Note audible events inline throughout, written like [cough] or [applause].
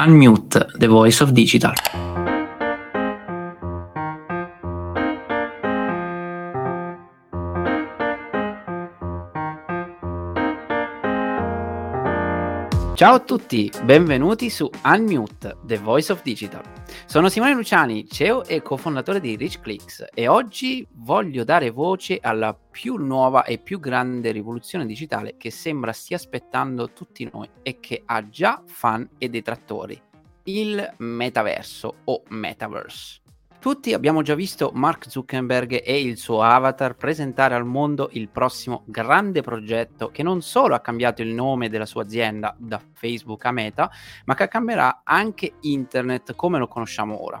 Unmute, the voice of digital. Ciao a tutti, benvenuti su Unmute, The Voice of Digital. Sono Simone Luciani, CEO e cofondatore di RichClicks e oggi voglio dare voce alla più nuova e più grande rivoluzione digitale che sembra stia aspettando tutti noi e che ha già fan e detrattori, il metaverso o metaverse. Tutti abbiamo già visto Mark Zuckerberg e il suo avatar presentare al mondo il prossimo grande progetto che non solo ha cambiato il nome della sua azienda da Facebook a Meta, ma che cambierà anche internet come lo conosciamo ora.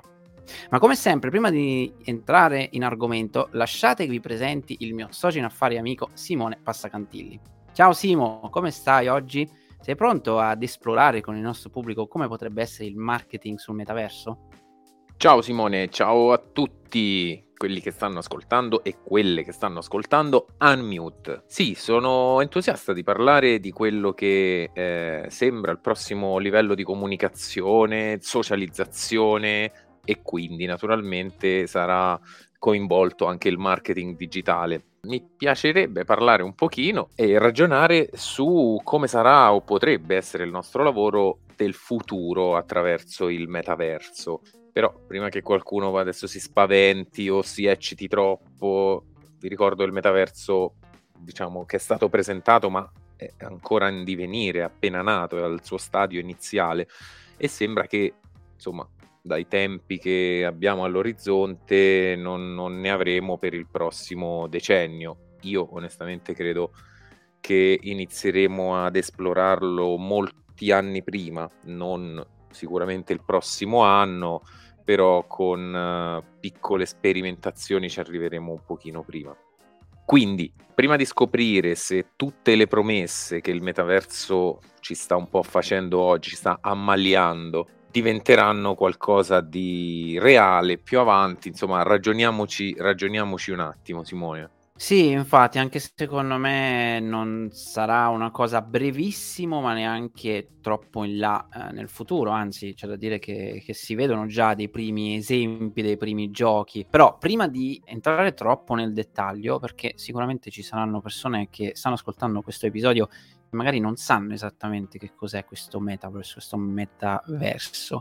Ma come sempre, prima di entrare in argomento, lasciate che vi presenti il mio socio in affari amico Simone Passacantilli. Ciao Simo, come stai oggi? Sei pronto ad esplorare con il nostro pubblico come potrebbe essere il marketing sul metaverso? Ciao Simone, ciao a tutti quelli che stanno ascoltando e quelle che stanno ascoltando Unmute. Sì, sono entusiasta di parlare di quello che eh, sembra il prossimo livello di comunicazione, socializzazione e quindi naturalmente sarà coinvolto anche il marketing digitale. Mi piacerebbe parlare un pochino e ragionare su come sarà o potrebbe essere il nostro lavoro del futuro attraverso il metaverso. Però prima che qualcuno adesso si spaventi o si ecciti troppo, vi ricordo il metaverso, diciamo, che è stato presentato, ma è ancora in divenire, è appena nato, è al suo stadio iniziale e sembra che, insomma, dai tempi che abbiamo all'orizzonte non, non ne avremo per il prossimo decennio. Io onestamente credo che inizieremo ad esplorarlo molti anni prima, non sicuramente il prossimo anno, però con uh, piccole sperimentazioni ci arriveremo un pochino prima. Quindi, prima di scoprire se tutte le promesse che il metaverso ci sta un po' facendo oggi, ci sta ammaliando, diventeranno qualcosa di reale più avanti, insomma, ragioniamoci, ragioniamoci un attimo, Simone. Sì, infatti, anche secondo me non sarà una cosa brevissimo, ma neanche troppo in là eh, nel futuro, anzi c'è da dire che, che, si vedono già dei primi esempi, dei primi giochi, però prima di entrare troppo nel dettaglio, perché sicuramente ci saranno persone che stanno ascoltando questo episodio magari non sanno esattamente che cos'è questo metaverse, questo metaverso.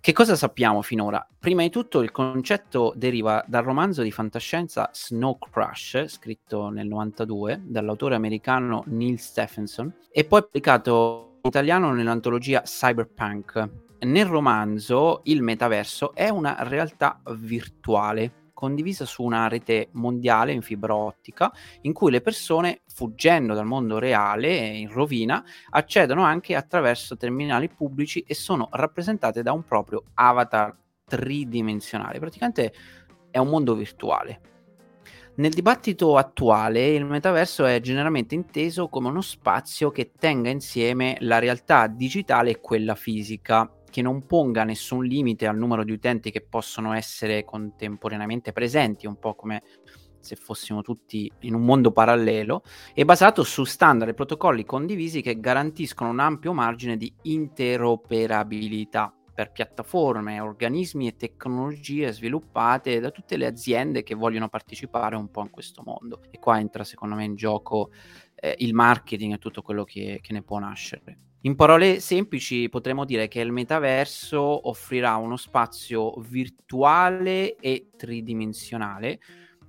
Che cosa sappiamo finora? Prima di tutto il concetto deriva dal romanzo di fantascienza Snow Crash, scritto nel 92 dall'autore americano Neil Stephenson e poi pubblicato in italiano nell'antologia Cyberpunk. Nel romanzo il metaverso è una realtà virtuale condivisa su una rete mondiale in fibra ottica in cui le persone, fuggendo dal mondo reale in rovina, accedono anche attraverso terminali pubblici e sono rappresentate da un proprio avatar tridimensionale. Praticamente è un mondo virtuale. Nel dibattito attuale il metaverso è generalmente inteso come uno spazio che tenga insieme la realtà digitale e quella fisica, che non ponga nessun limite al numero di utenti che possono essere contemporaneamente presenti, un po' come se fossimo tutti in un mondo parallelo, è basato su standard e protocolli condivisi che garantiscono un ampio margine di interoperabilità per piattaforme, organismi e tecnologie sviluppate da tutte le aziende che vogliono partecipare un po' in questo mondo. E qua entra secondo me in gioco eh, il marketing e tutto quello che, che ne può nascere. In parole semplici potremmo dire che il metaverso offrirà uno spazio virtuale e tridimensionale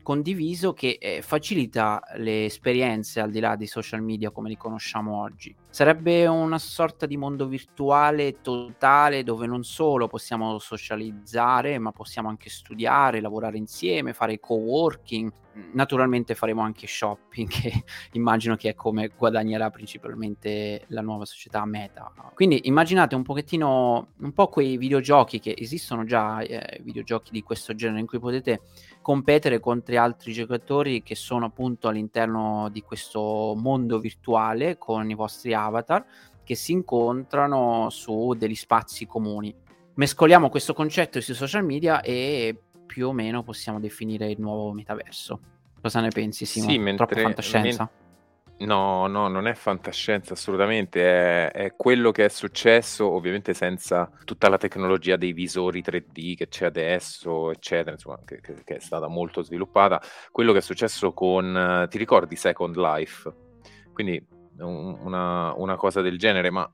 condiviso che eh, facilita le esperienze al di là dei social media come li conosciamo oggi. Sarebbe una sorta di mondo virtuale totale dove non solo possiamo socializzare, ma possiamo anche studiare, lavorare insieme, fare co-working. Naturalmente faremo anche shopping, [laughs] che immagino che è come guadagnerà principalmente la nuova società Meta. Quindi immaginate un pochettino, un po' quei videogiochi che esistono già, eh, videogiochi di questo genere in cui potete competere contro altri giocatori che sono appunto all'interno di questo mondo virtuale con i vostri avatar che si incontrano su degli spazi comuni. Mescoliamo questo concetto sui social media e più o meno possiamo definire il nuovo metaverso. Cosa ne pensi, Simone? Sì, mentre, Troppa fantascienza? Men- No, no, non è fantascienza assolutamente, è, è, quello che è successo ovviamente senza tutta la tecnologia dei visori 3D che c'è adesso, eccetera, insomma, che, che, è stata molto sviluppata. Quello che è successo con, ti ricordi Second Life? Quindi un, una, una cosa del genere, ma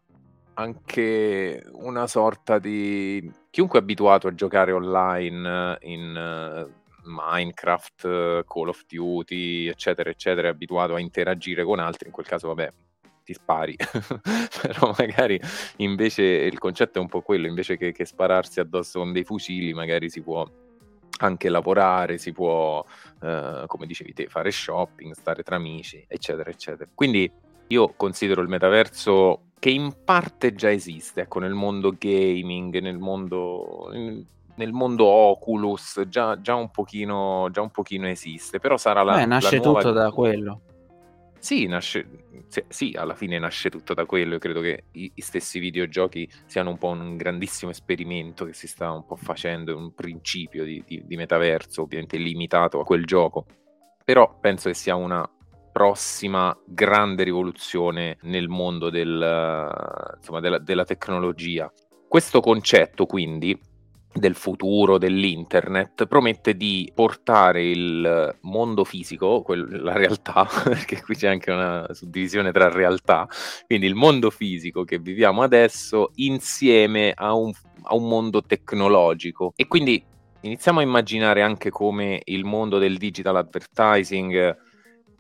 anche una sorta di... Chiunque è abituato a giocare online in... Uh, Minecraft, Call of Duty, eccetera, eccetera, è abituato a interagire con altri, in quel caso, vabbè, ti spari. [laughs] Però magari invece il concetto è un po' quello, invece che, che, spararsi addosso con dei fucili, magari si può anche lavorare, si può, eh, come dicevi te, fare shopping, stare tra amici, eccetera, eccetera. Quindi io considero il metaverso che in parte già esiste, ecco, nel mondo gaming, nel mondo nel mondo Oculus già, già, un pochino, già un pochino esiste, però sarà la, Beh, nasce la nuova... tutto da quello. Sì, nasce, sì, alla fine nasce tutto da quello. Io credo che i, i, stessi videogiochi siano un po' un grandissimo esperimento che si sta un po' facendo, un principio di, di, di metaverso, ovviamente limitato a quel gioco. Però penso che sia una prossima grande rivoluzione nel mondo del, insomma, della, della tecnologia. Questo concetto, quindi, del futuro dell'internet promette di portare il mondo fisico, quel, la realtà, [laughs] perché qui c'è anche una suddivisione tra realtà, quindi il mondo fisico che viviamo adesso insieme a un, a un mondo tecnologico. E quindi iniziamo a immaginare anche come il mondo del digital advertising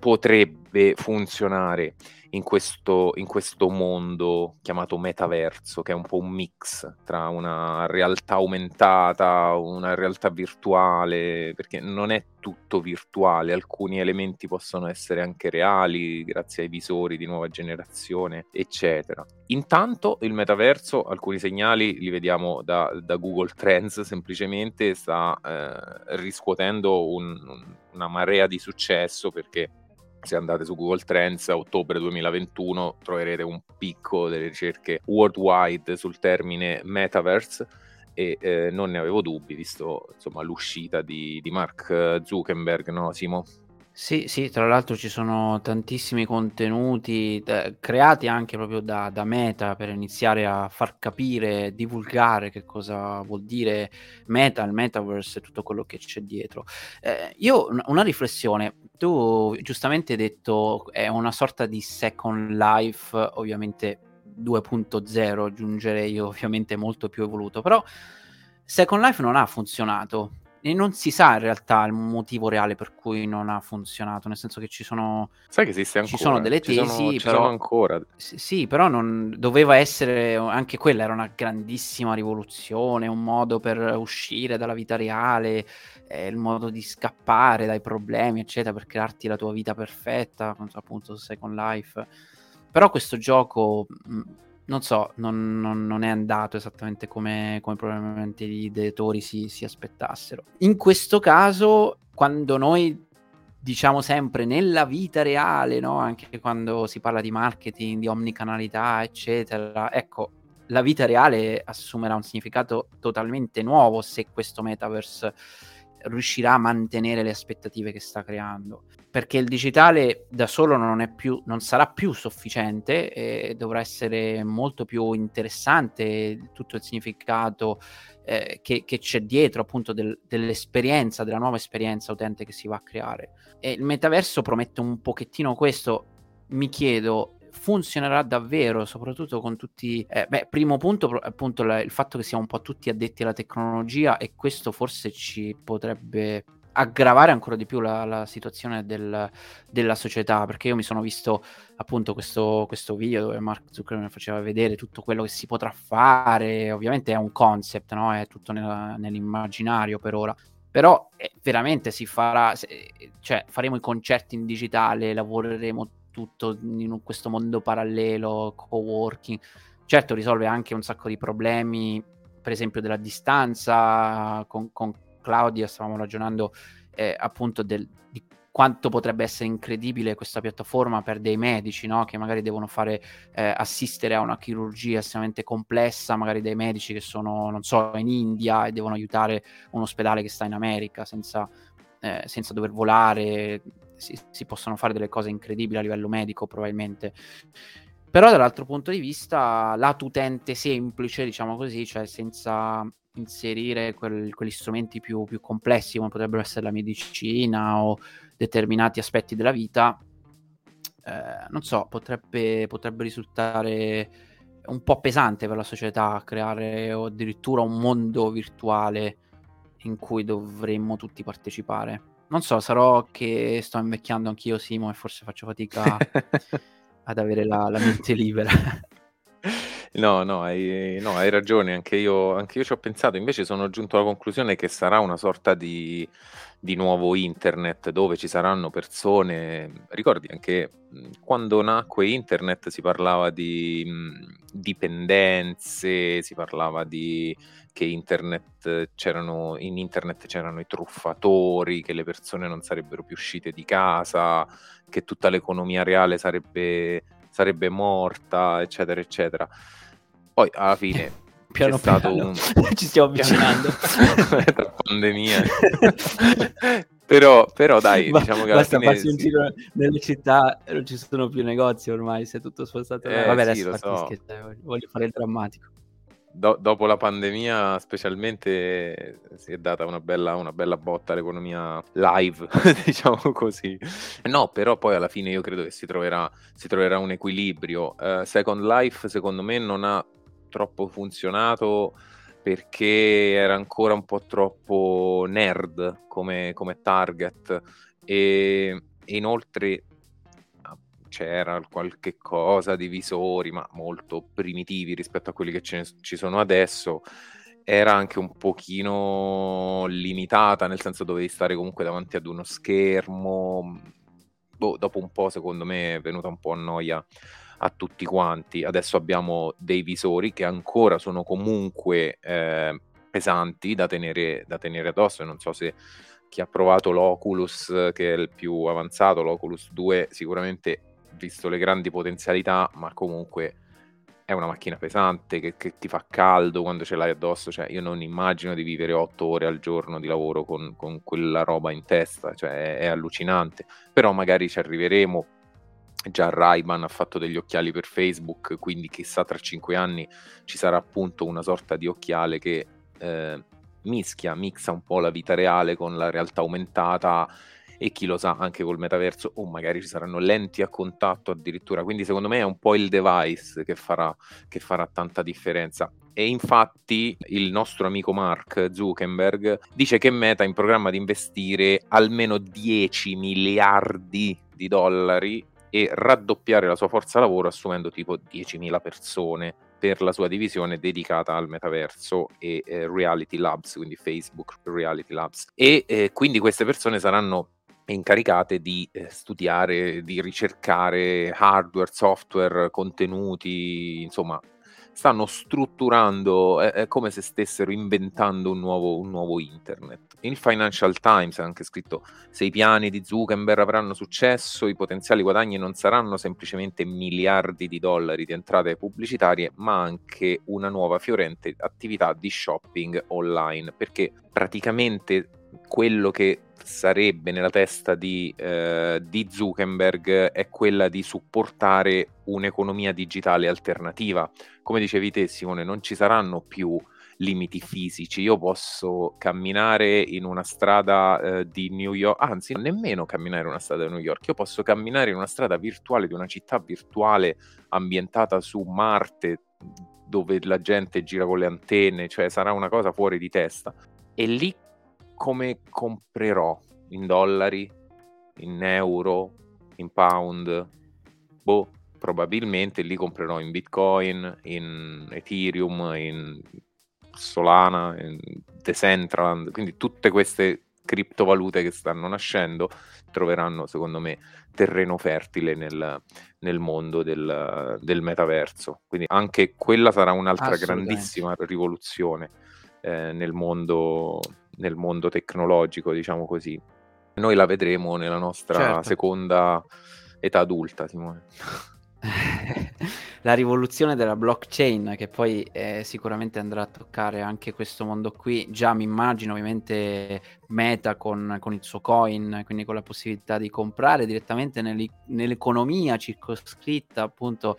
potrebbe funzionare in questo, in questo, mondo chiamato metaverso, che è un po' un mix tra una realtà aumentata, una realtà virtuale, perché non è tutto virtuale, alcuni elementi possono essere anche reali grazie ai visori di nuova generazione, eccetera. Intanto il metaverso, alcuni segnali li vediamo da, da Google Trends, semplicemente sta eh, riscuotendo un, una marea di successo perché se andate su Google Trends a ottobre 2021 troverete un picco delle ricerche worldwide sul termine metaverse e eh, non ne avevo dubbi visto insomma, l'uscita di, di Mark Zuckerberg, no Simo? Sì, sì, tra l'altro ci sono tantissimi contenuti eh, creati anche proprio da, da, Meta per iniziare a far capire, divulgare che cosa vuol dire Meta, il metaverse e tutto quello che c'è dietro. Eh, io una riflessione, tu giustamente hai detto è una sorta di Second Life, ovviamente 2.0, aggiungerei io ovviamente molto più evoluto, però Second Life non ha funzionato e non si sa in realtà il motivo reale per cui non ha funzionato, nel senso che ci sono... Sai che esiste ancora? Ci sono delle tesi, ci sono, ci però... Sono ancora. Sì, sì, però non... doveva essere, anche quella era una grandissima rivoluzione, un modo per uscire dalla vita reale, eh, il modo di scappare dai problemi, eccetera, per crearti la tua vita perfetta, appunto Second Life. Però questo gioco... Mh, non so, non, non, non, è andato esattamente come, come probabilmente gli editori si, si, aspettassero. In questo caso, quando noi diciamo sempre nella vita reale, no? anche quando si parla di marketing, di omnicanalità, eccetera, ecco, la vita reale assumerà un significato totalmente nuovo se questo metaverse riuscirà a mantenere le aspettative che sta creando. Perché il digitale da solo non, più, non sarà più sufficiente e dovrà essere molto più interessante tutto il significato eh, che, che, c'è dietro appunto del, dell'esperienza, della nuova esperienza utente che si va a creare. E il metaverso promette un pochettino questo. Mi chiedo, funzionerà davvero, soprattutto con tutti... Eh, beh, primo punto, appunto, il fatto che siamo un po' tutti addetti alla tecnologia e questo forse ci potrebbe aggravare ancora di più la, la situazione del, della società perché io mi sono visto appunto questo, questo video dove Mark Zuckerberg faceva vedere tutto quello che si potrà fare ovviamente è un concept no? è tutto nella, nell'immaginario per ora però eh, veramente si farà cioè faremo i concerti in digitale lavoreremo tutto in questo mondo parallelo, co-working. Certo risolve anche un sacco di problemi, per esempio della distanza, con, con Claudia stavamo ragionando eh, appunto del, di quanto potrebbe essere incredibile questa piattaforma per dei medici, no? che magari devono fare eh, assistere a una chirurgia estremamente complessa, magari dei medici che sono, non so, in India e devono aiutare un ospedale che sta in America senza, eh, senza dover volare si, si possono fare delle cose incredibili a livello medico probabilmente. Però dall'altro punto di vista, lato utente semplice, diciamo così, cioè senza inserire quel, quegli strumenti più, più, complessi come potrebbero essere la medicina o determinati aspetti della vita, eh, non so, potrebbe, potrebbe risultare un po' pesante per la società creare addirittura un mondo virtuale in cui dovremmo tutti partecipare. Non so, sarò che sto invecchiando anch'io, Simo, e forse faccio fatica [laughs] ad avere la, la mente libera. No, no, hai, no, hai ragione, anche io, anche io ci ho pensato, invece sono giunto alla conclusione che sarà una sorta di, di nuovo internet dove ci saranno persone, ricordi anche quando nacque internet si parlava di mh, dipendenze, si parlava di che internet c'erano, in internet c'erano i truffatori, che le persone non sarebbero più uscite di casa, che tutta l'economia reale sarebbe, sarebbe morta, eccetera, eccetera. Poi alla fine piano c'è stato piano un... [laughs] ci stiamo avvicinando [laughs] tra pandemia [laughs] però, però dai Ba- diciamo che alla basta farsi un sì. giro nelle città non ci sono più negozi ormai si è tutto spostato. Eh, vabbè sì, adesso so. voglio- fare il drammatico Do- dopo la pandemia specialmente si è data una bella, una bella botta all'economia live, diciamo così. No, però poi alla fine io credo che si troverà, si troverà un equilibrio. Eh, Second Life secondo me non ha troppo funzionato perché era ancora un po' troppo nerd come, come target e, e inoltre ah, c'era qualche cosa di visori, ma molto primitivi rispetto a quelli che ce ne- ci sono adesso. Era anche un pochino limitata, nel senso dovevi stare comunque davanti ad uno schermo. Boh, dopo un po', secondo me, è venuta un po' a noia a tutti quanti. Adesso abbiamo dei visori che ancora sono comunque eh, pesanti da tenere, da tenere addosso. Non so se chi ha provato l'Oculus, che è il più avanzato, l'Oculus 2, sicuramente visto le grandi potenzialità, ma comunque è una macchina pesante che, che ti fa caldo quando ce l'hai addosso. Cioè, io non immagino di vivere otto ore al giorno di lavoro con, con quella roba in testa, cioè è, è allucinante. Però magari ci arriveremo. Già Ray-Ban ha fatto degli occhiali per Facebook, quindi chissà tra cinque anni ci sarà appunto una sorta di occhiale che eh, mischia, mixa un po' la vita reale con la realtà aumentata e chi lo sa anche col metaverso o magari ci saranno lenti a contatto addirittura. Quindi secondo me è un po' il device che farà, che farà tanta differenza. E infatti il nostro amico Mark Zuckerberg dice che Meta è in programma di investire almeno 10 miliardi di dollari e raddoppiare la sua forza lavoro assumendo tipo 10.000 persone per la sua divisione dedicata al metaverso e eh, Reality Labs, quindi Facebook Reality Labs. E eh, quindi queste persone saranno incaricate di eh, studiare, di ricercare hardware, software, contenuti, insomma, stanno strutturando, è, è come se stessero inventando un nuovo, un nuovo internet. Il Financial Times ha anche scritto se i piani di Zuckerberg avranno successo, i potenziali guadagni non saranno semplicemente miliardi di dollari di entrate pubblicitarie, ma anche una nuova fiorente attività di shopping online, perché praticamente quello che sarebbe nella testa di, eh, di, Zuckerberg è quella di supportare un'economia digitale alternativa. Come dicevi te, Simone, non ci saranno più limiti fisici. Io posso camminare in una strada eh, di New York, anzi, nemmeno camminare in una strada di New York, io posso camminare in una strada virtuale di una città virtuale ambientata su Marte dove la gente gira con le antenne, cioè sarà una cosa fuori di testa. E lì come comprerò in dollari, in euro, in pound? Boh, probabilmente lì comprerò in Bitcoin, in Ethereum, in Solana, in Decentraland, quindi tutte queste criptovalute che stanno nascendo troveranno secondo me terreno fertile nel, nel mondo del, del, metaverso. Quindi anche quella sarà un'altra grandissima rivoluzione eh, nel mondo nel mondo tecnologico, diciamo così. Noi la vedremo nella nostra certo. seconda età adulta, Simone. [laughs] la rivoluzione della blockchain che poi eh, sicuramente andrà a toccare anche questo mondo qui. Già mi immagino ovviamente Meta con, con il suo coin, quindi con la possibilità di comprare direttamente nell'economia circoscritta appunto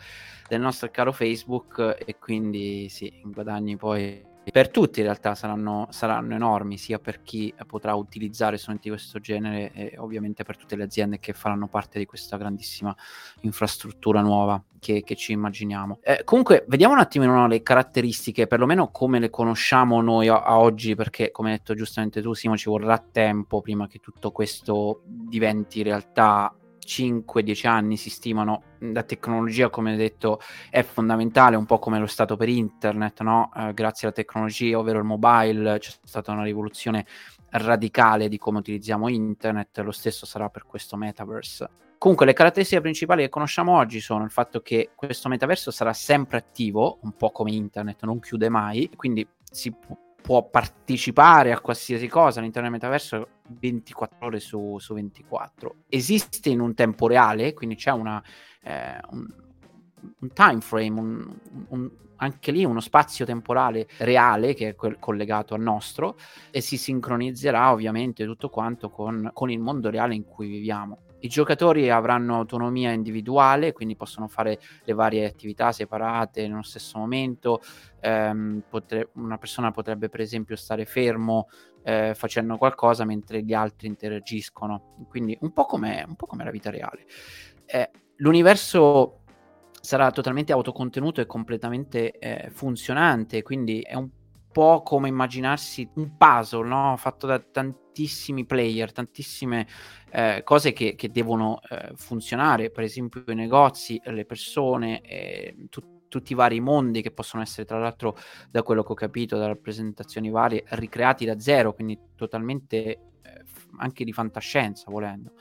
del nostro caro Facebook e quindi sì, guadagni poi per tutti in realtà saranno, saranno, enormi, sia per chi potrà utilizzare strumenti di questo genere e ovviamente per tutte le aziende che faranno parte di questa grandissima infrastruttura nuova che, che ci immaginiamo. Eh, comunque, vediamo un attimino le caratteristiche, perlomeno come le conosciamo noi a, a oggi, perché come hai detto giustamente tu, Simo, ci vorrà tempo prima che tutto questo diventi realtà 5-10 anni si stimano, la tecnologia come detto è fondamentale, un po' come lo stato per internet, no? eh, grazie alla tecnologia, ovvero il mobile, c'è stata una rivoluzione radicale di come utilizziamo internet, lo stesso sarà per questo metaverse. Comunque le caratteristiche principali che conosciamo oggi sono il fatto che questo metaverso sarà sempre attivo, un po' come internet, non chiude mai, quindi si può partecipare a qualsiasi cosa all'interno del metaverso 24 ore su, su 24. Esiste in un tempo reale, quindi c'è una, eh, un, un, time frame, un, un, anche lì uno spazio temporale reale che è quel collegato al nostro e si sincronizzerà ovviamente tutto quanto con, con il mondo reale in cui viviamo. I giocatori avranno autonomia individuale, quindi possono fare le varie attività separate nello stesso momento. Um, potre- una persona potrebbe, per esempio, stare fermo eh, facendo qualcosa mentre gli altri interagiscono. Quindi un po' come, un po come la vita reale. Eh, l'universo sarà totalmente autocontenuto e completamente eh, funzionante, quindi è un po' come immaginarsi un puzzle no? fatto da tantissimi player, tantissime eh, cose che, che devono eh, funzionare, per esempio i negozi, le persone, eh, tu- tutti i vari mondi che possono essere tra l'altro da quello che ho capito da rappresentazioni varie ricreati da zero, quindi totalmente eh, anche di fantascienza volendo.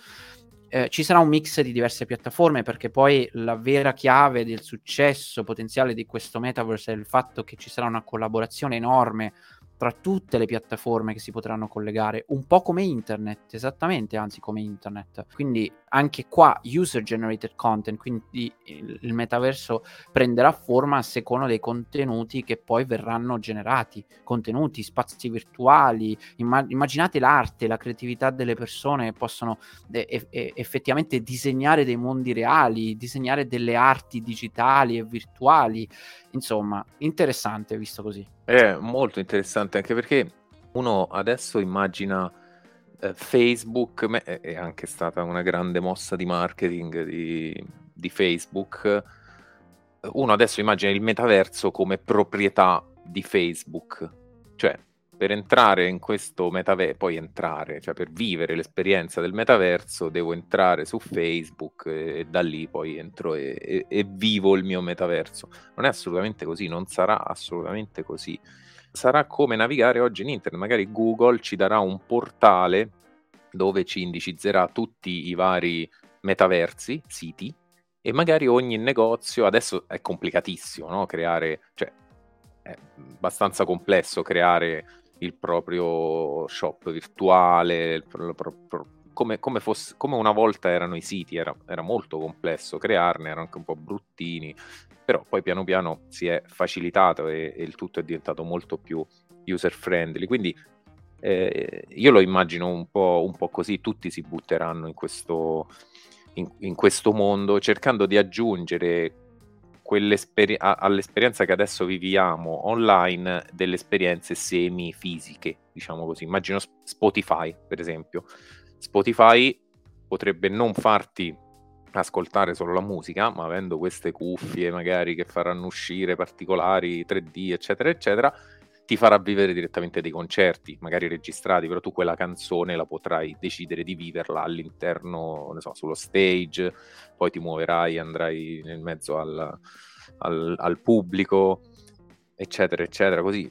Eh, ci sarà un mix di diverse piattaforme perché poi la vera chiave del successo potenziale di questo metaverse è il fatto che ci sarà una collaborazione enorme tra tutte le piattaforme che si potranno collegare, un po' come internet, esattamente, anzi come internet. Quindi anche qua user generated content, quindi il, metaverso prenderà forma a seconda dei contenuti che poi verranno generati, contenuti, spazi virtuali, Imma- immaginate l'arte, la creatività delle persone che possono effettivamente disegnare dei mondi reali, disegnare delle arti digitali e virtuali, insomma, interessante visto così. È molto interessante anche perché uno adesso immagina eh, Facebook, me- è anche stata una grande mossa di marketing di, di Facebook. Uno adesso immagina il metaverso come proprietà di Facebook, cioè per entrare in questo metaverso, poi entrare, cioè per vivere l'esperienza del metaverso, devo entrare su Facebook e, e da lì poi entro e, e, e, vivo il mio metaverso. Non è assolutamente così, non sarà assolutamente così. Sarà come navigare oggi in internet, magari Google ci darà un portale dove ci indicizzerà tutti i vari metaversi, siti, e magari ogni negozio, adesso è complicatissimo, no? Creare, cioè è abbastanza complesso creare il proprio shop virtuale, il pro, pro, pro, come, come, fosse, come, una volta erano i siti, era, era, molto complesso crearne, erano anche un po' bruttini, però poi piano piano si è facilitato e, e il tutto è diventato molto più user friendly. Quindi eh, io lo immagino un po', un po', così, tutti si butteranno in questo, in, in questo mondo cercando di aggiungere all'esperienza che adesso viviamo online delle esperienze semi-fisiche, diciamo così. Immagino Spotify, per esempio. Spotify potrebbe non farti ascoltare solo la musica, ma avendo queste cuffie magari che faranno uscire particolari 3D, eccetera, eccetera, ti farà vivere direttamente dei concerti, magari registrati, però tu quella canzone la potrai decidere di viverla all'interno, ne so, sullo stage, poi ti muoverai, andrai nel mezzo al, al, al pubblico, eccetera, eccetera, così.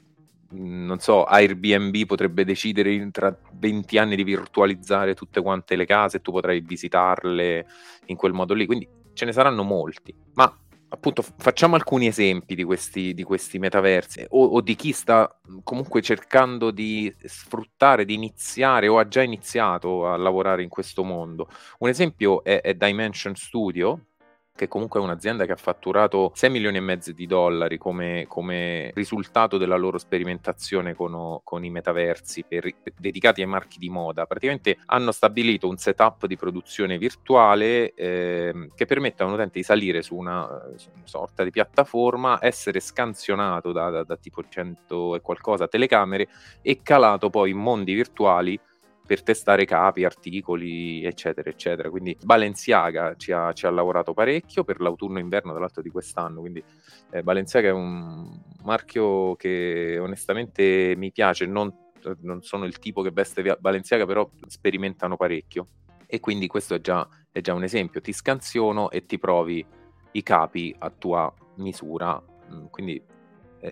Non so, Airbnb potrebbe decidere tra 20 anni di virtualizzare tutte quante le case e tu potrai visitarle in quel modo lì, quindi ce ne saranno molti. Ma appunto facciamo alcuni esempi di questi, di questi metaversi o, o, di chi sta comunque cercando di sfruttare, di iniziare o ha già iniziato a lavorare in questo mondo. Un esempio è, è Dimension Studio, che comunque è un'azienda che ha fatturato 6 milioni e mezzo di dollari come, come risultato della loro sperimentazione con, con i metaversi per, dedicati ai marchi di moda, praticamente hanno stabilito un setup di produzione virtuale eh, che permette a un utente di salire su una, su una, sorta di piattaforma, essere scansionato da, da, da tipo 100 e qualcosa telecamere e calato poi in mondi virtuali per testare capi, articoli, eccetera, eccetera. Quindi Balenciaga ci ha, ci ha lavorato parecchio per l'autunno-inverno, tra l'altro, di quest'anno. Quindi eh, Balenciaga è un marchio che onestamente mi piace. Non, non sono il tipo che veste Balenciaga, però sperimentano parecchio. E quindi questo è già, è già un esempio. Ti scansiono e ti provi i capi a tua misura. Mm, quindi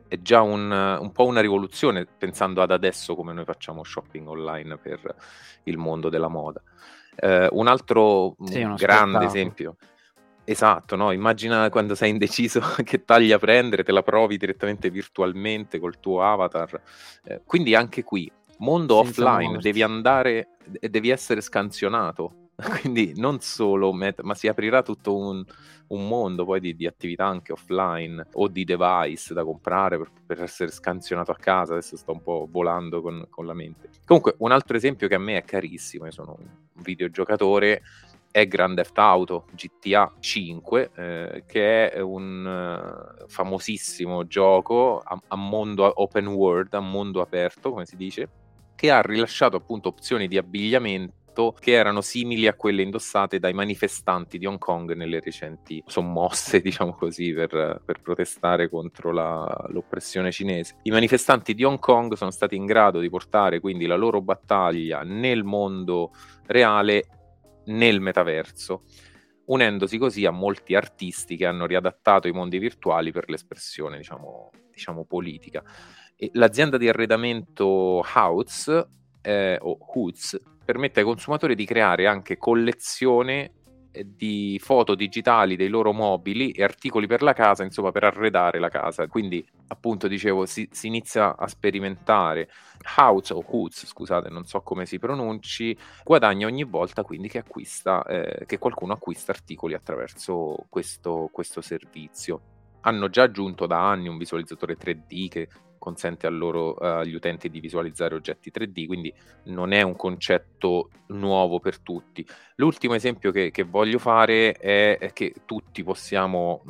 è già un, un, po' una rivoluzione pensando ad adesso come noi facciamo shopping online per il mondo della moda. Eh, un altro sì, grande esempio. Esatto, no? immagina quando sei indeciso [laughs] che taglia prendere, te la provi direttamente virtualmente col tuo avatar. Eh, quindi anche qui, mondo Senza offline, morti. devi andare e devi essere scansionato. [laughs] Quindi non solo meta, ma si aprirà tutto un, un mondo poi di, di, attività anche offline o di device da comprare per, per, essere scansionato a casa. Adesso sto un po' volando con, con, la mente. Comunque, un altro esempio che a me è carissimo, io sono un videogiocatore, è Grand Theft Auto GTA 5, eh, che è un uh, famosissimo gioco a, a mondo open world, a mondo aperto, come si dice, che ha rilasciato appunto opzioni di abbigliamento fatto che erano simili a quelle indossate dai manifestanti di Hong Kong nelle recenti sommosse, [laughs] diciamo così, per, per protestare contro la, l'oppressione cinese. I manifestanti di Hong Kong sono stati in grado di portare quindi la loro battaglia nel mondo reale, nel metaverso unendosi così a molti artisti che hanno riadattato i mondi virtuali per l'espressione, diciamo, diciamo politica. E l'azienda di arredamento Houts, eh, o Hoots, permette ai consumatori di creare anche collezione eh, di foto digitali dei loro mobili e articoli per la casa, insomma, per arredare la casa. Quindi, appunto, dicevo, si, si inizia a sperimentare. House o Hoots, scusate, non so come si pronunci, guadagna ogni volta quindi che acquista, eh, che qualcuno acquista articoli attraverso questo, questo servizio hanno già aggiunto da anni un visualizzatore 3D che consente loro, uh, agli utenti di visualizzare oggetti 3D, quindi non è un concetto nuovo per tutti. L'ultimo esempio che, che voglio fare è, è, che tutti possiamo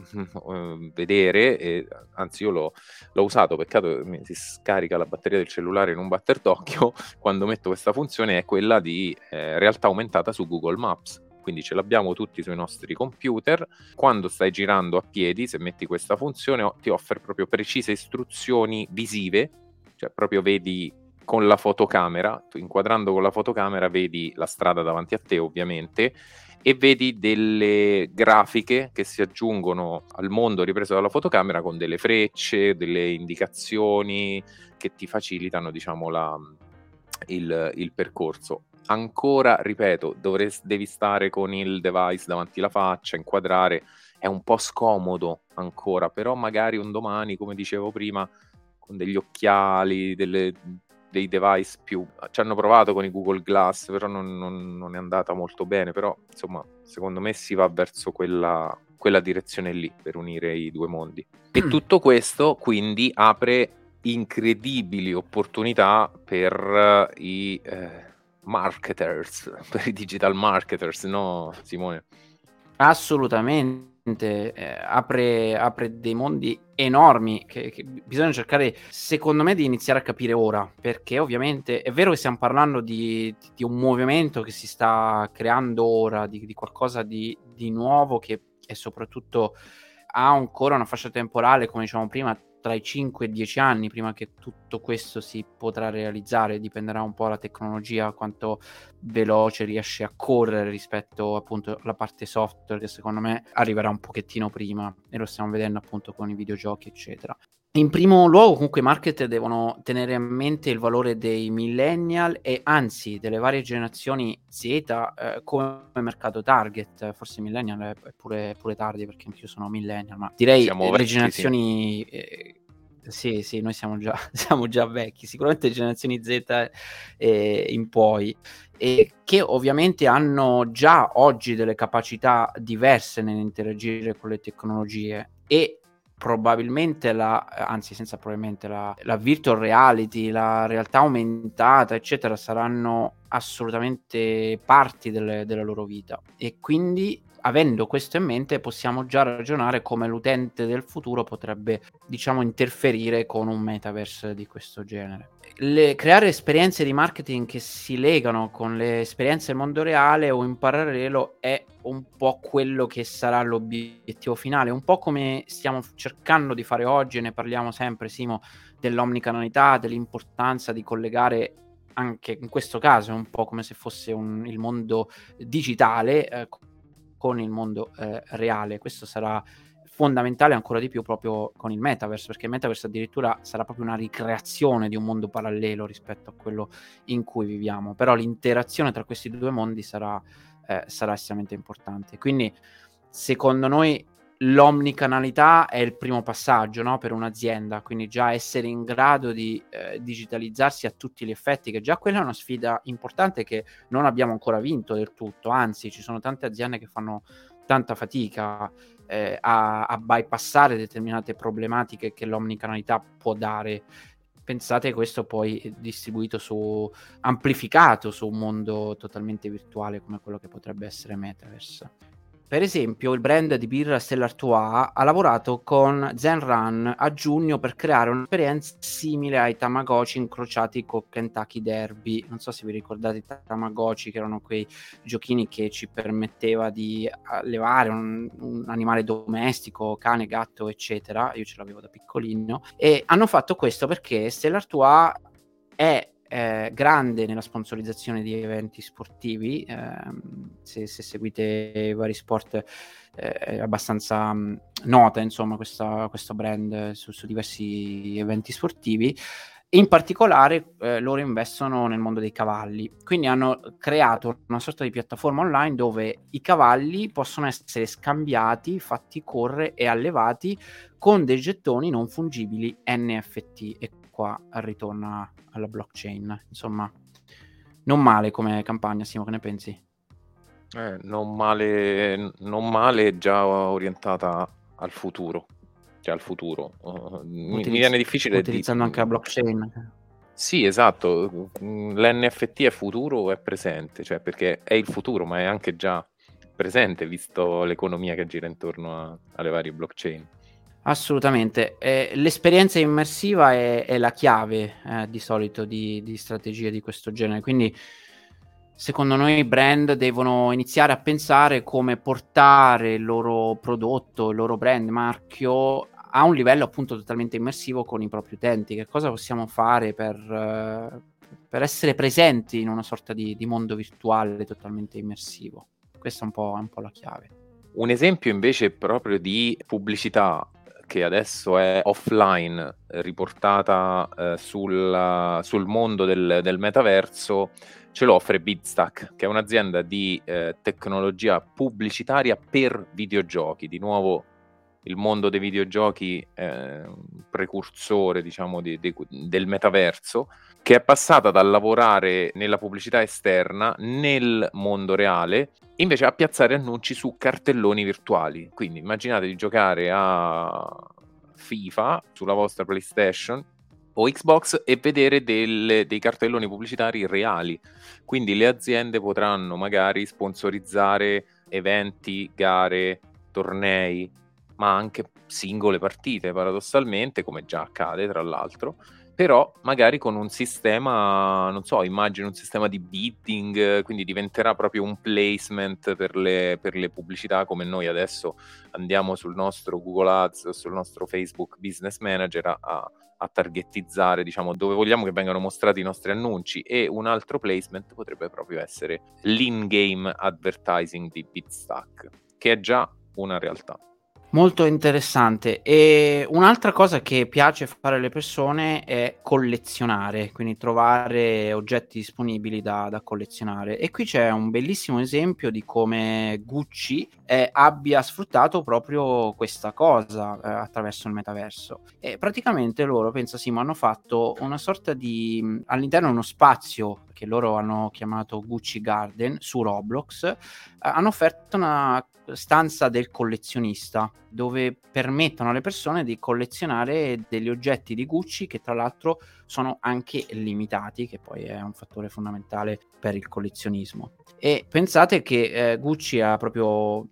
uh, [laughs] vedere, e, anzi io l'ho, l'ho, usato, peccato mi si scarica la batteria del cellulare in un batter d'occhio, [laughs] quando metto questa funzione è quella di eh, realtà aumentata su Google Maps quindi ce l'abbiamo tutti sui nostri computer. Quando stai girando a piedi, se metti questa funzione, ti offre proprio precise istruzioni visive, cioè proprio vedi con la fotocamera, inquadrando con la fotocamera vedi la strada davanti a te ovviamente e vedi delle grafiche che si aggiungono al mondo ripreso dalla fotocamera con delle frecce, delle indicazioni che ti facilitano diciamo la, il, il percorso ancora, ripeto, dovresti, devi stare con il device davanti alla faccia, inquadrare, è un po' scomodo ancora, però magari un domani, come dicevo prima, con degli occhiali, delle, dei device più... Ci hanno provato con i Google Glass, però non, non, non, è andata molto bene, però insomma, secondo me si va verso quella, quella direzione lì per unire i due mondi. E tutto questo quindi apre incredibili opportunità per i... Eh, marketers, [laughs] per i digital marketers, no Simone? Assolutamente, eh, apre, apre, dei mondi enormi che, che, bisogna cercare, secondo me, di iniziare a capire ora, perché ovviamente è vero che stiamo parlando di, di un movimento che si sta creando ora, di, di qualcosa di, di nuovo che e soprattutto ha ancora una fascia temporale, come dicevamo prima, tra i 5 e i 10 anni prima che tutto questo si potrà realizzare, dipenderà un po' dalla tecnologia, quanto veloce riesce a correre rispetto appunto alla parte software che secondo me arriverà un pochettino prima e lo stiamo vedendo appunto con i videogiochi eccetera. In primo luogo, comunque, i marketer devono tenere a mente il valore dei millennial e anzi delle varie generazioni Z eh, come mercato target. Forse millennial è pure, pure tardi perché anch'io sono millennial, ma direi Siamo le generazioni sì. eh, sì, sì, noi siamo già, [laughs] siamo già vecchi, sicuramente generazioni Z eh, in poi, e che ovviamente hanno già oggi delle capacità diverse nell'interagire con le tecnologie e probabilmente la, anzi senza probabilmente la, la virtual reality, la realtà aumentata, eccetera, saranno assolutamente parti delle, della loro vita. E quindi avendo questo in mente possiamo già ragionare come l'utente del futuro potrebbe diciamo interferire con un metaverse di questo genere le, creare esperienze di marketing che si legano con le esperienze del mondo reale o in parallelo è un po' quello che sarà l'obiettivo finale, un po' come stiamo cercando di fare oggi, e ne parliamo sempre, Simo, dell'omnicanalità, dell'importanza di collegare anche in questo caso, un po' come se fosse un, il mondo digitale eh, con il mondo eh, reale. Questo sarà fondamentale ancora di più proprio con il metaverse, perché il metaverse addirittura sarà proprio una ricreazione di un mondo parallelo rispetto a quello in cui viviamo, però l'interazione tra questi due mondi sarà, eh, sarà estremamente importante. Quindi secondo noi l'omnicanalità è il primo passaggio no? per un'azienda, quindi già essere in grado di eh, digitalizzarsi a tutti gli effetti, che già quella è una sfida importante che non abbiamo ancora vinto del tutto, anzi ci sono tante aziende che fanno tanta fatica eh, a, a bypassare determinate problematiche che l'omnicanalità può dare pensate questo poi distribuito su amplificato su un mondo totalmente virtuale come quello che potrebbe essere Metaverse. Per esempio, il brand di birra Stella Artois ha lavorato con Zen Run a giugno per creare un'esperienza simile ai Tamagotchi incrociati con Kentucky Derby. Non so se vi ricordate i Tamagotchi, che erano quei giochini che ci permetteva di allevare un, un animale domestico, cane, gatto, eccetera. Io ce l'avevo da piccolino. E hanno fatto questo perché Stella Artois è eh, grande nella sponsorizzazione di eventi sportivi. Eh, se, se, seguite vari sport, eh, è abbastanza mh, mm, nota insomma questa, questo brand su, su, diversi eventi sportivi. In particolare eh, loro investono nel mondo dei cavalli, quindi hanno creato una sorta di piattaforma online dove i cavalli possono essere scambiati, fatti correre e allevati con dei gettoni non fungibili NFT e qua ritorna alla blockchain. Insomma, non male come campagna, Simo, che ne pensi? Eh, non, male, non male, già orientata al futuro. Cioè al futuro. Uh, Utilizz- mi, viene difficile. Utilizzando di... anche la blockchain. Sì, esatto. L'NFT è futuro, è presente, cioè perché è il futuro, ma è anche già presente, visto l'economia che gira intorno a, alle varie blockchain. Assolutamente, eh, l'esperienza immersiva è, è la chiave eh, di solito di, di, strategie di questo genere, quindi secondo noi i brand devono iniziare a pensare come portare il loro prodotto, il loro brand, marchio a un livello appunto totalmente immersivo con i propri utenti, che cosa possiamo fare per, uh, per essere presenti in una sorta di, di, mondo virtuale totalmente immersivo. Questa è un po', un po' la chiave. Un esempio invece proprio di pubblicità che adesso è offline, riportata eh, sul, sul, mondo del, del, metaverso, ce lo offre Bitstack, che è un'azienda di eh, tecnologia pubblicitaria per videogiochi. Di nuovo il mondo dei videogiochi un precursore, diciamo, di, di, del metaverso, che è passata dal lavorare nella pubblicità esterna nel mondo reale invece a piazzare annunci su cartelloni virtuali. Quindi immaginate di giocare a FIFA sulla vostra PlayStation o Xbox e vedere delle, dei cartelloni pubblicitari reali. Quindi le aziende potranno magari sponsorizzare eventi, gare, tornei, ma anche singole partite, paradossalmente, come già accade tra l'altro però magari con un sistema, non so, immagino un sistema di bidding, quindi diventerà proprio un placement per le, per le pubblicità come noi adesso andiamo sul nostro Google Ads o sul nostro Facebook Business Manager a, a targetizzare, diciamo, dove vogliamo che vengano mostrati i nostri annunci e un altro placement potrebbe proprio essere l'in-game advertising di Bitstack, che è già una realtà. Molto interessante. E un'altra cosa che piace fare alle persone è collezionare, quindi trovare oggetti disponibili da, da collezionare. E qui c'è un bellissimo esempio di come Gucci eh, abbia sfruttato proprio questa cosa eh, attraverso il metaverso. E praticamente loro, pensa Simo, hanno fatto una sorta di all'interno uno spazio che loro hanno chiamato Gucci Garden su Roblox, eh, hanno offerto una stanza del collezionista dove permettono alle persone di collezionare degli oggetti di Gucci che tra l'altro sono anche limitati, che poi è un fattore fondamentale per il collezionismo. E pensate che eh, Gucci ha proprio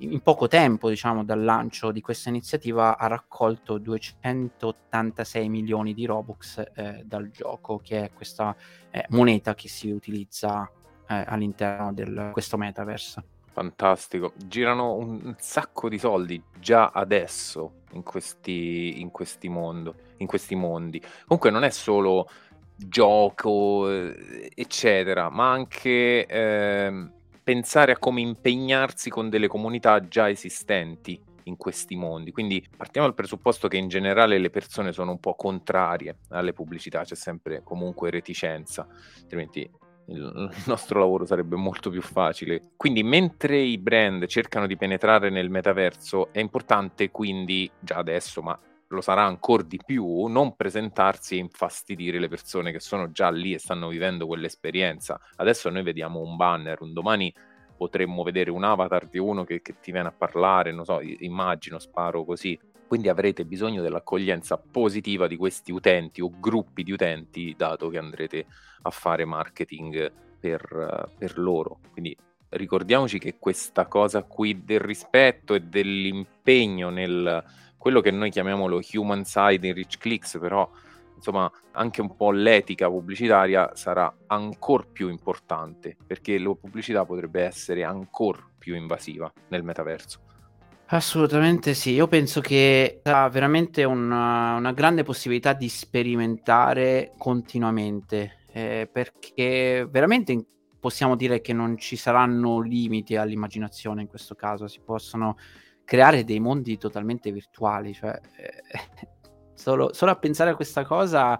in poco tempo, diciamo, dal lancio di questa iniziativa ha raccolto 286 milioni di Robux eh, dal gioco, che è questa eh, moneta che si utilizza eh, all'interno di questo metaverse. Fantastico, girano un sacco di soldi già adesso in questi, in questi, mondo, in questi mondi. Comunque non è solo gioco, eh, eccetera, ma anche eh, pensare a come impegnarsi con delle comunità già esistenti in questi mondi. Quindi partiamo dal presupposto che in generale le persone sono un po' contrarie alle pubblicità, c'è sempre comunque reticenza, altrimenti il nostro lavoro sarebbe molto più facile. Quindi mentre i brand cercano di penetrare nel metaverso, è importante quindi già adesso, ma lo sarà ancora di più, non presentarsi e infastidire le persone che sono già lì e stanno vivendo quell'esperienza. Adesso noi vediamo un banner, un domani potremmo vedere un avatar di uno che, che ti viene a parlare, non so, immagino, sparo così. Quindi avrete bisogno dell'accoglienza positiva di questi utenti o gruppi di utenti, dato che andrete a fare marketing per, per loro. Quindi ricordiamoci che questa cosa qui del rispetto e dell'impegno nel quello che noi chiamiamo lo human side in rich clicks, però insomma anche un po' l'etica pubblicitaria sarà ancora più importante perché la pubblicità potrebbe essere ancora più invasiva nel metaverso. Assolutamente sì, io penso che ha veramente una, una grande possibilità di sperimentare continuamente, eh, perché veramente possiamo dire che non ci saranno limiti all'immaginazione in questo caso, si possono creare dei mondi totalmente virtuali, cioè eh, [laughs] solo, solo, a pensare a questa cosa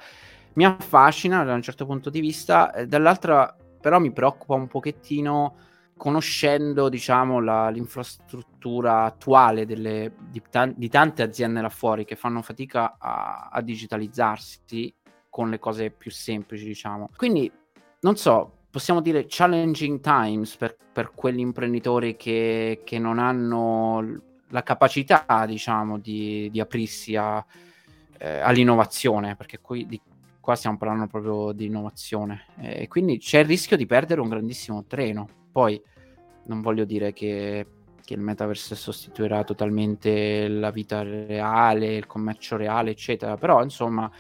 mi affascina da un certo punto di vista, eh, dall'altra però mi preoccupa un pochettino conoscendo diciamo, la, l'infrastruttura attuale delle, di, di, tante aziende là fuori che fanno fatica a, a, digitalizzarsi con le cose più semplici, diciamo. Quindi, non so, possiamo dire challenging times per, per quegli imprenditori che, che, non hanno la capacità, diciamo, di, di aprirsi a, eh, all'innovazione, perché qui di, qua stiamo parlando proprio di innovazione. E quindi c'è il rischio di perdere un grandissimo treno. Poi non voglio dire che, che il metaverse sostituirà totalmente la vita reale, il commercio reale, eccetera, però insomma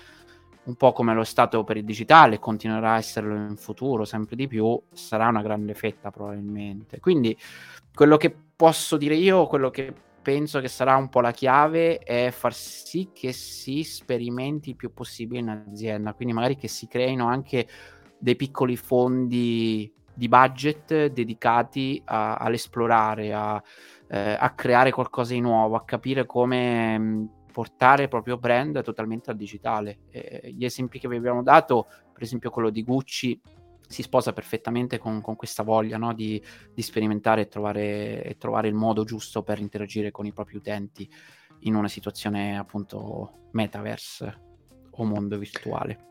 un po' come lo è stato per il digitale, continuerà a esserlo in futuro sempre di più, sarà una grande fetta probabilmente. Quindi quello che posso dire io, quello che penso che sarà un po' la chiave è far sì che si sperimenti il più possibile in azienda, quindi magari che si creino anche dei piccoli fondi di budget dedicati a, all'esplorare, a, eh, a, creare qualcosa di nuovo, a capire come mm, portare il proprio brand totalmente al digitale. Eh, gli esempi che vi abbiamo dato, per esempio quello di Gucci, si sposa perfettamente con, con questa voglia no? di, di, sperimentare e trovare, e trovare il modo giusto per interagire con i propri utenti in una situazione appunto metaverse o mondo virtuale.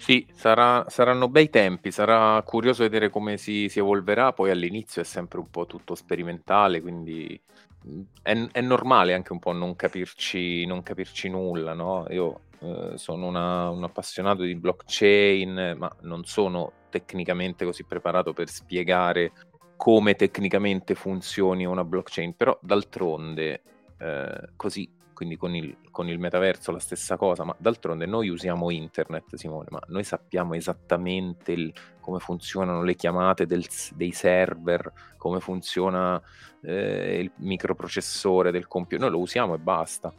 Sì, sarà, saranno bei tempi, sarà curioso vedere come si, si, evolverà, poi all'inizio è sempre un po' tutto sperimentale, quindi mm, è, è normale anche un po' non capirci, non capirci nulla, no? Io eh, sono una, un appassionato di blockchain, ma non sono tecnicamente così preparato per spiegare come tecnicamente funzioni una blockchain, però d'altronde eh, così quindi con il, con il, metaverso la stessa cosa, ma d'altronde noi usiamo internet, Simone, ma noi sappiamo esattamente il, come funzionano le chiamate del, dei server, come funziona eh, il microprocessore del computer, noi lo usiamo e basta.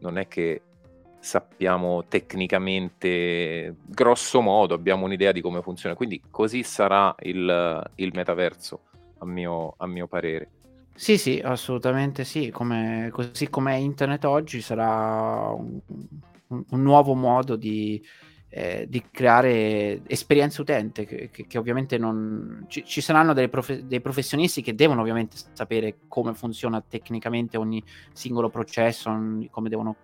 Non è che sappiamo tecnicamente, grosso modo, abbiamo un'idea di come funziona, quindi così sarà il, il metaverso, a mio, a mio parere. Sì, sì, assolutamente sì. Come, così come internet oggi sarà un, un, nuovo modo di, eh, di, creare esperienza utente, che, che, che ovviamente non... Ci, ci saranno profe- dei professionisti che devono ovviamente sapere come funziona tecnicamente ogni singolo processo, come devono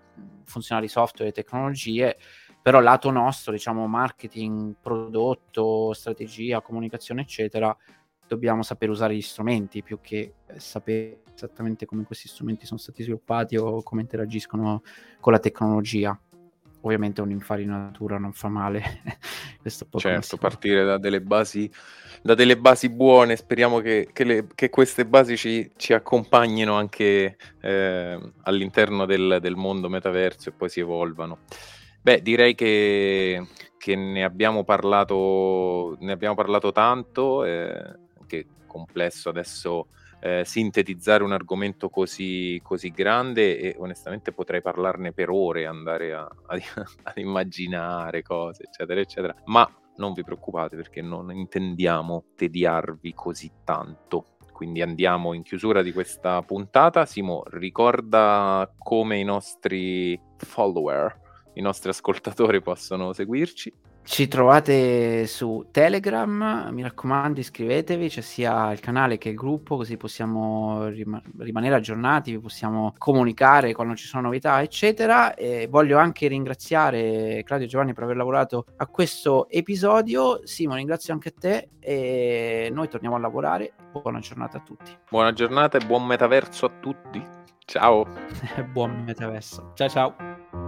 funzionare i software e le tecnologie, però lato nostro, diciamo marketing, prodotto, strategia, comunicazione, eccetera, dobbiamo sapere usare gli strumenti più che eh, sapere esattamente come questi strumenti sono stati sviluppati o come interagiscono con la tecnologia. Ovviamente un'infarinatura non fa male. [laughs] Questo certo, partire da delle basi da delle basi buone, speriamo che, che, le, che queste basi ci, ci accompagnino anche eh, all'interno del, del, mondo metaverso e poi si evolvano. Beh, direi che, che ne, abbiamo parlato, ne abbiamo parlato tanto. Eh, complesso adesso eh, sintetizzare un argomento così, così, grande e onestamente potrei parlarne per ore, andare a, [laughs] a, ad immaginare cose, eccetera, eccetera. Ma non vi preoccupate perché non intendiamo tediarvi così tanto. Quindi andiamo in chiusura di questa puntata. Simo, ricorda come i nostri follower, i nostri ascoltatori possono seguirci. Ci trovate su Telegram, mi raccomando iscrivetevi, c'è sia il canale che il gruppo, così possiamo rim- rimanere aggiornati, possiamo comunicare quando ci sono novità, eccetera. E voglio anche ringraziare Claudio e Giovanni per aver lavorato a questo episodio. Simo, ringrazio anche te e noi torniamo a lavorare. Buona giornata a tutti. Buona giornata e buon metaverso a tutti. Ciao. [laughs] buon metaverso. Ciao ciao.